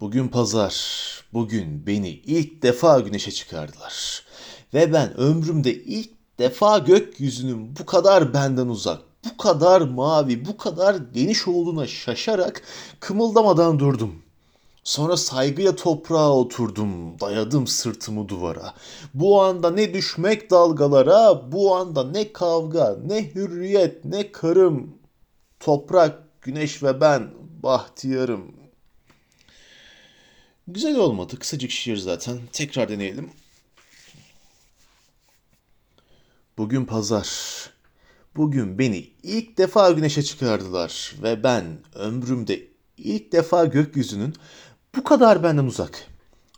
Bugün pazar. Bugün beni ilk defa güneşe çıkardılar. Ve ben ömrümde ilk defa gökyüzünün bu kadar benden uzak, bu kadar mavi, bu kadar geniş olduğuna şaşarak kımıldamadan durdum. Sonra saygıya toprağa oturdum, dayadım sırtımı duvara. Bu anda ne düşmek dalgalara, bu anda ne kavga, ne hürriyet, ne karım. Toprak, güneş ve ben bahtiyarım. Güzel olmadı. Kısacık şiir zaten. Tekrar deneyelim. Bugün pazar. Bugün beni ilk defa güneşe çıkardılar ve ben ömrümde ilk defa gökyüzünün bu kadar benden uzak,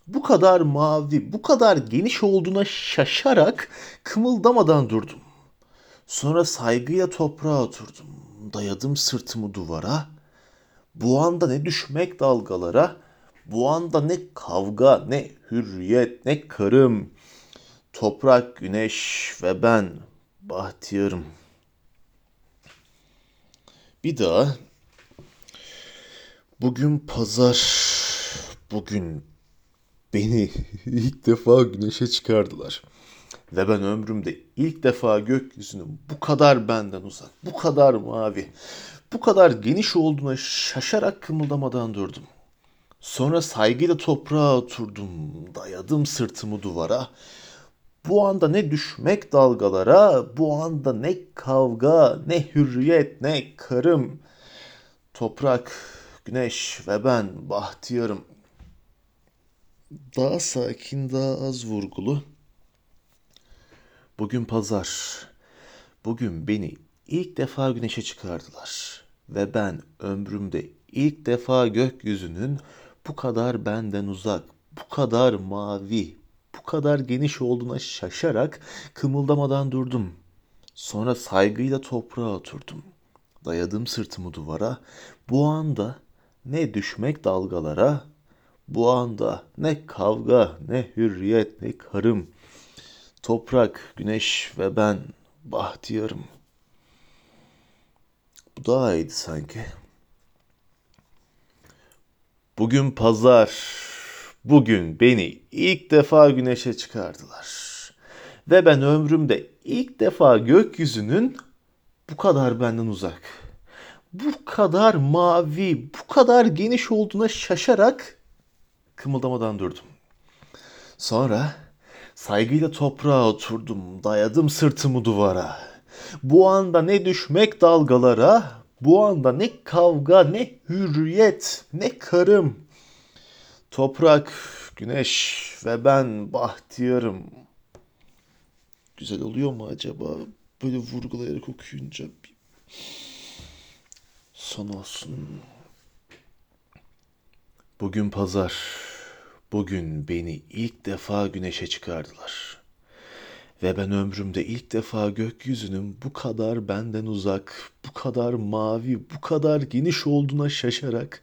bu kadar mavi, bu kadar geniş olduğuna şaşarak kımıldamadan durdum. Sonra saygıya toprağa oturdum. Dayadım sırtımı duvara. Bu anda ne düşmek dalgalara, bu anda ne kavga, ne hürriyet, ne karım. Toprak, güneş ve ben bahtiyarım. Bir daha. Bugün pazar. Bugün beni ilk defa güneşe çıkardılar. Ve ben ömrümde ilk defa gökyüzünün bu kadar benden uzak, bu kadar mavi, bu kadar geniş olduğuna şaşarak kımıldamadan durdum. Sonra saygıyla toprağa oturdum, dayadım sırtımı duvara. Bu anda ne düşmek dalgalara, bu anda ne kavga, ne hürriyet, ne karım. Toprak, güneş ve ben bahtiyarım. Daha sakin, daha az vurgulu. Bugün pazar. Bugün beni ilk defa güneşe çıkardılar. Ve ben ömrümde ilk defa gökyüzünün bu kadar benden uzak, bu kadar mavi, bu kadar geniş olduğuna şaşarak kımıldamadan durdum. Sonra saygıyla toprağa oturdum. Dayadım sırtımı duvara. Bu anda ne düşmek dalgalara, bu anda ne kavga, ne hürriyet, ne karım. Toprak, güneş ve ben bahtiyarım. Bu daha iyiydi sanki. Bugün pazar. Bugün beni ilk defa güneşe çıkardılar. Ve ben ömrümde ilk defa gökyüzünün bu kadar benden uzak, bu kadar mavi, bu kadar geniş olduğuna şaşarak kımıldamadan durdum. Sonra saygıyla toprağa oturdum, dayadım sırtımı duvara. Bu anda ne düşmek dalgalara, bu anda ne kavga, ne hürriyet, ne karım. Toprak, güneş ve ben bahtiyarım. Güzel oluyor mu acaba? Böyle vurgulayarak okuyunca bir son olsun. Bugün pazar. Bugün beni ilk defa güneşe çıkardılar. Ve ben ömrümde ilk defa gökyüzünün bu kadar benden uzak, bu kadar mavi, bu kadar geniş olduğuna şaşarak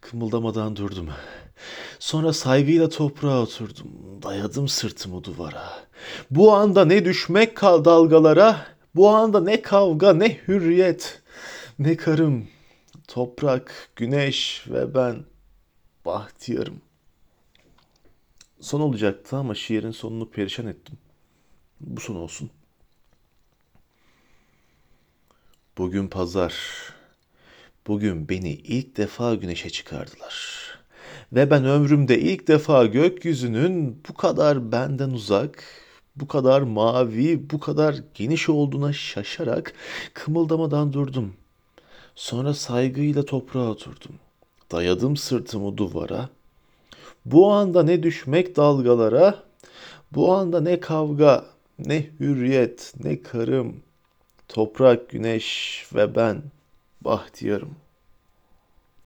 kımıldamadan durdum. Sonra saygıyla toprağa oturdum, dayadım sırtımı duvara. Bu anda ne düşmek kal dalgalara, bu anda ne kavga, ne hürriyet, ne karım, toprak, güneş ve ben bahtiyarım. Son olacaktı ama şiirin sonunu perişan ettim. Bu son olsun. Bugün pazar. Bugün beni ilk defa güneşe çıkardılar. Ve ben ömrümde ilk defa gökyüzünün bu kadar benden uzak, bu kadar mavi, bu kadar geniş olduğuna şaşarak kımıldamadan durdum. Sonra saygıyla toprağa oturdum. Dayadım sırtımı duvara. Bu anda ne düşmek dalgalara, bu anda ne kavga, ne hürriyet, ne karım, toprak, güneş ve ben bahtiyarım.''